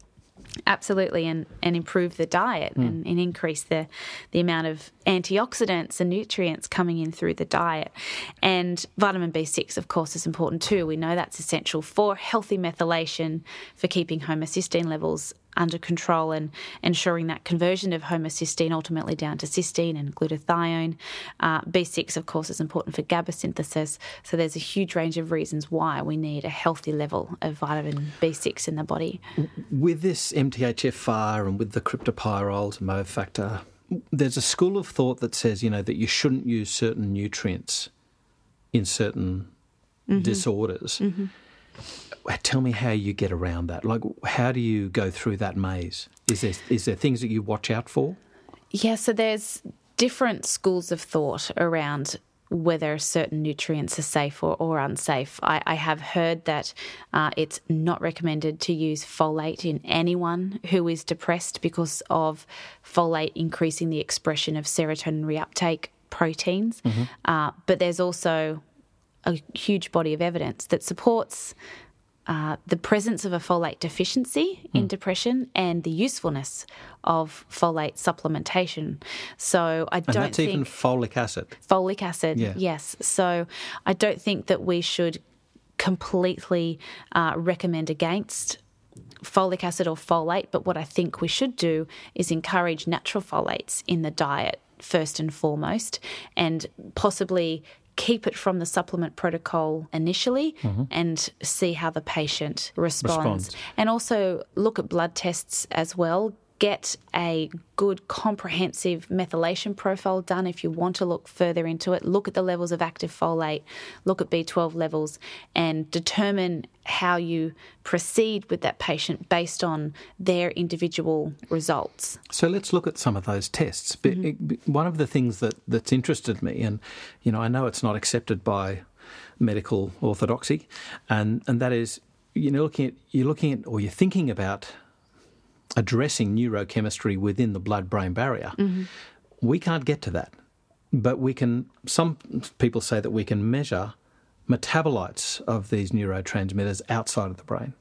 Absolutely, and, and improve the diet mm. and, and, increase the, the amount of antioxidants and nutrients coming in through the diet. And vitamin B6, of course, is important too. We know that's essential for healthy methylation, for keeping homocysteine levels under control and ensuring that conversion of homocysteine ultimately down to cysteine and glutathione. Uh, B6, of course, is important for GABA synthesis. So there's a huge range of reasons why we need a healthy level of vitamin B6 in the body. With this MTHFR and with the cryptopyrroles and mauve factor, there's a school of thought that says, you know, that you shouldn't use certain nutrients in certain mm-hmm. disorders. Mm-hmm tell me how you get around that. Like, how do you go through that maze? Is there is there things that you watch out for? Yeah, so there's different schools of thought around whether certain nutrients are safe or, or unsafe. I, I, have heard that uh, it's not recommended to use folate in anyone who is depressed because of folate increasing the expression of serotonin reuptake proteins. Mm-hmm. Uh, but there's also a huge body of evidence that supports uh, the presence of a folate deficiency in mm. depression and the usefulness of folate supplementation. So I don't that's think even folic acid. Folic acid, yeah. yes. So I don't think that we should completely uh, recommend against folic acid or folate, but what I think we should do is encourage natural folates in the diet first and foremost, and possibly keep it from the supplement protocol initially mm-hmm. and see how the patient responds. responds. And also look at blood tests as well get a good comprehensive methylation profile done if you want to look further into it. Look at the levels of active folate, look at B12 levels, and determine how you proceed with that patient based on their individual results. So let's look at some of those tests. Mm-hmm. One of the things that, that's interested me, and you know, I know it's not accepted by medical orthodoxy, and, and that is you know looking at you're looking at or you're thinking about addressing neurochemistry within the blood brain barrier. Mm-hmm. We can't get to that. But we can, some people say that we can measure metabolites of these neurotransmitters outside of the brain.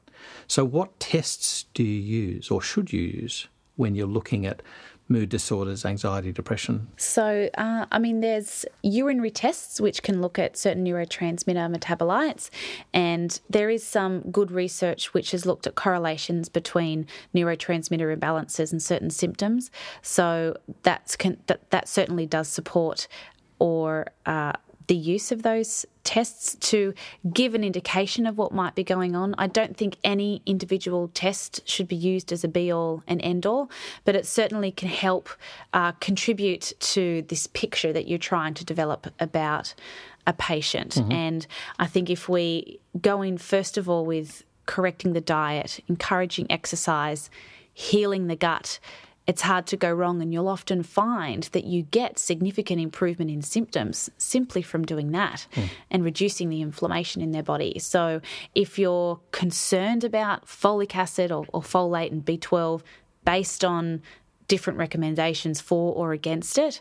So, what tests do you use or should you use when you're looking at mood disorders, anxiety, depression? So, uh, I mean, there's urinary tests which can look at certain neurotransmitter metabolites, and there is some good research which has looked at correlations between neurotransmitter imbalances and certain symptoms. So, that's that, that certainly does support or uh, the use of those tests to give an indication of what might be going on. I don't think any individual test should be used as a be all and end all, but it certainly can help uh, contribute to this picture that you're trying to develop about a patient. Mm-hmm. And I think if we go in, first of all, with correcting the diet, encouraging exercise, healing the gut, it's hard to go wrong, and you'll often find that you get significant improvement in symptoms simply from doing that mm. and reducing the inflammation in their body. So, if you're concerned about folic acid or, or folate and B12 based on different recommendations for or against it,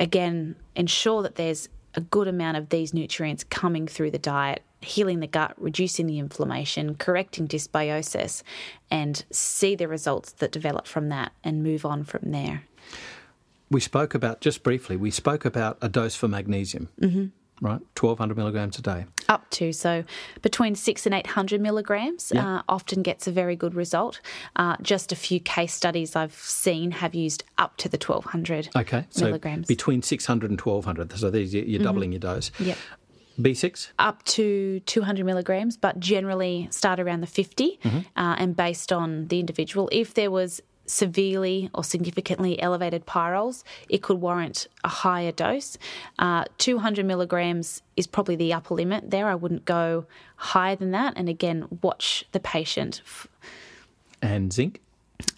again, ensure that there's a good amount of these nutrients coming through the diet healing the gut, reducing the inflammation, correcting dysbiosis, and see the results that develop from that and move on from there. We spoke about, just briefly, we spoke about a dose for magnesium. Mm-hmm. Right, 1200 milligrams a day. Up to. So between six and 800 milligrams yeah. uh, often gets a very good result. Uh, just a few case studies I've seen have used up to the 1200 okay, so milligrams. Between 600 and 1200. So these, you're mm-hmm. doubling your dose. Yep. B6? Up to 200 milligrams, but generally start around the 50 mm-hmm. uh, and based on the individual. If there was severely or significantly elevated pyrroles, it could warrant a higher dose. Uh, 200 milligrams is probably the upper limit there. I wouldn't go higher than that. And again, watch the patient. And zinc?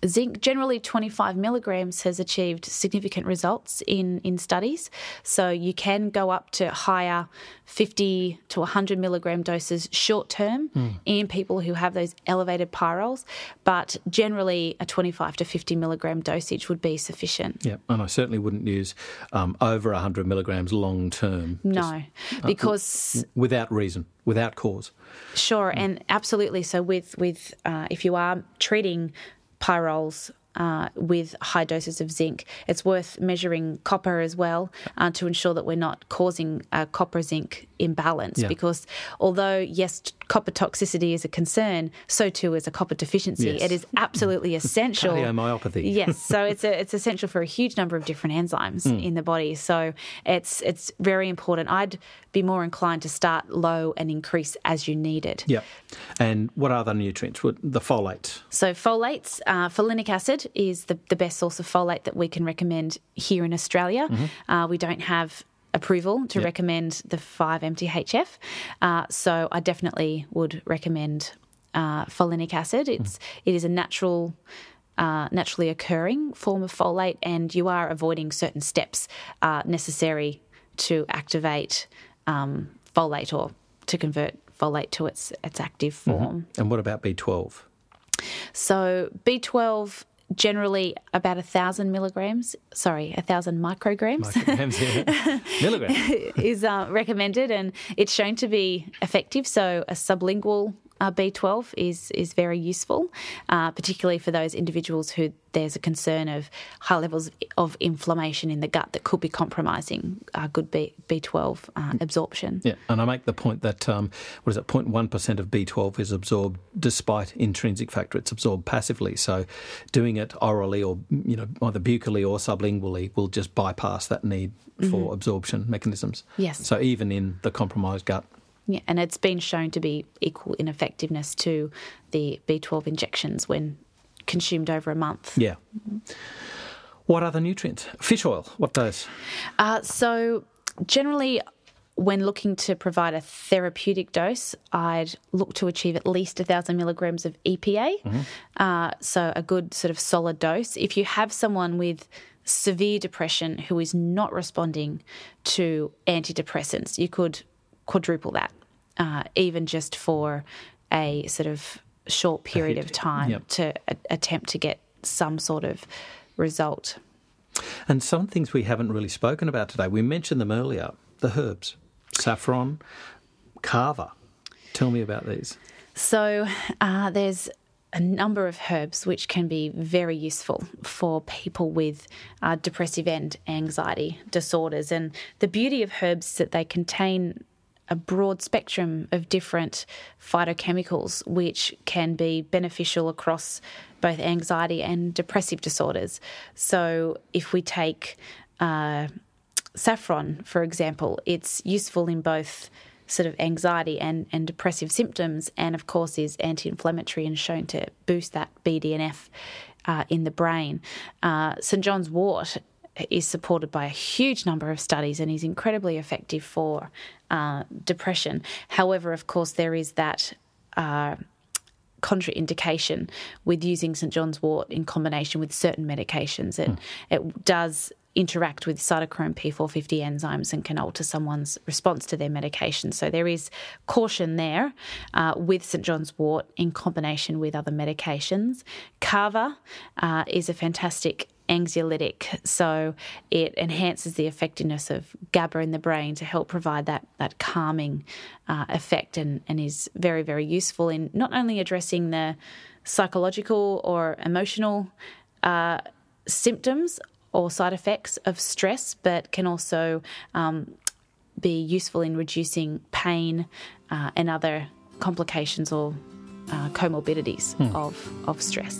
Zinc, generally 25 milligrams has achieved significant results in, in studies. So you can go up to higher 50 to 100 milligram doses short term mm. in people who have those elevated pyrroles, but generally a 25 to 50 milligram dosage would be sufficient. Yeah, and I certainly wouldn't use um, over 100 milligrams long term. No, just, uh, because. without reason, without cause. Sure, mm. and absolutely. So with, with uh, if you are treating pyrroles uh, with high doses of zinc. It's worth measuring copper as well uh, to ensure that we're not causing a copper zinc imbalance yeah. because although, yes, copper toxicity is a concern, so too is a copper deficiency. Yes. It is absolutely essential. Cardiomyopathy. yes, so it's a, it's essential for a huge number of different enzymes mm. in the body. So it's it's very important. I'd be more inclined to start low and increase as you need it. Yeah. And what are the nutrients? The folates. So folates, uh, folinic acid is the, the best source of folate that we can recommend here in Australia. Mm-hmm. Uh, we don't have approval to yep. recommend the 5-MTHF. Uh, so I definitely would recommend uh, folinic acid. It's mm. it is a natural. Uh, naturally occurring form of folate, and you are avoiding certain steps uh, necessary to activate um, folate or to convert folate to its its active mm-hmm. form. Mm-hmm. And what about B12? So B12 generally about a thousand milligrams, sorry, a thousand micrograms, micrograms yeah. milligrams is uh, recommended, and it's shown to be effective. So a sublingual uh, B12 is is very useful, uh, particularly for those individuals who there's a concern of high levels of inflammation in the gut that could be compromising uh, good B, B12 uh, absorption. Yeah, and I make the point that um, what is it, 0.1% of B12 is absorbed despite intrinsic factor. It's absorbed passively, so doing it orally or you know either buccally or sublingually will just bypass that need for mm-hmm. absorption mechanisms. Yes. So even in the compromised gut. Yeah, and it's been shown to be equal in effectiveness to the B12 injections when consumed over a month. Yeah. What other nutrients? Fish oil, what does? Uh, so, generally, when looking to provide a therapeutic dose, I'd look to achieve at least 1,000 milligrams of EPA. Mm-hmm. Uh, so, a good sort of solid dose. If you have someone with severe depression who is not responding to antidepressants, you could quadruple that, uh, even just for a sort of short period of time yep. to a- attempt to get some sort of result. And some things we haven't really spoken about today. We mentioned them earlier the herbs, saffron, kava. Tell me about these. So uh, there's a number of herbs which can be very useful for people with uh, depressive and anxiety disorders. And the beauty of herbs is that they contain a broad spectrum of different phytochemicals which can be beneficial across both anxiety and depressive disorders. So, if we take uh, saffron, for example, it's useful in both sort of anxiety and, and depressive symptoms, and of course, is anti inflammatory and shown to boost that BDNF uh, in the brain. Uh, St. John's wort is supported by a huge number of studies and is incredibly effective for uh, depression. However, of course, there is that. Uh, contraindication with using St John's wort in combination with certain medications. It, mm. it does interact with cytochrome P450 enzymes and can alter someone's response to their medication. So there is caution there uh, with St John's wort in combination with other medications. Kava uh, is a fantastic anxiolytic, so it enhances the effectiveness of GABA in the brain to help provide that that calming uh, effect, and, and is very very useful in not only addressing the psychological or emotional uh, symptoms or side effects of stress, but can also um, be useful in reducing pain uh, and other complications or uh, comorbidities hmm. of, of stress.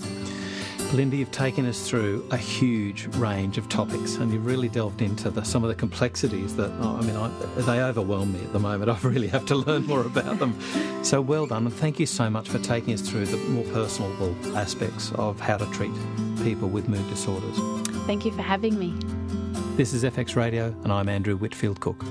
Linda, you've taken us through a huge range of topics and you've really delved into the, some of the complexities that, oh, I mean, I, they overwhelm me at the moment. I really have to learn more about them. So well done, and thank you so much for taking us through the more personal aspects of how to treat people with mood disorders. Thank you for having me. This is FX Radio, and I'm Andrew Whitfield Cook.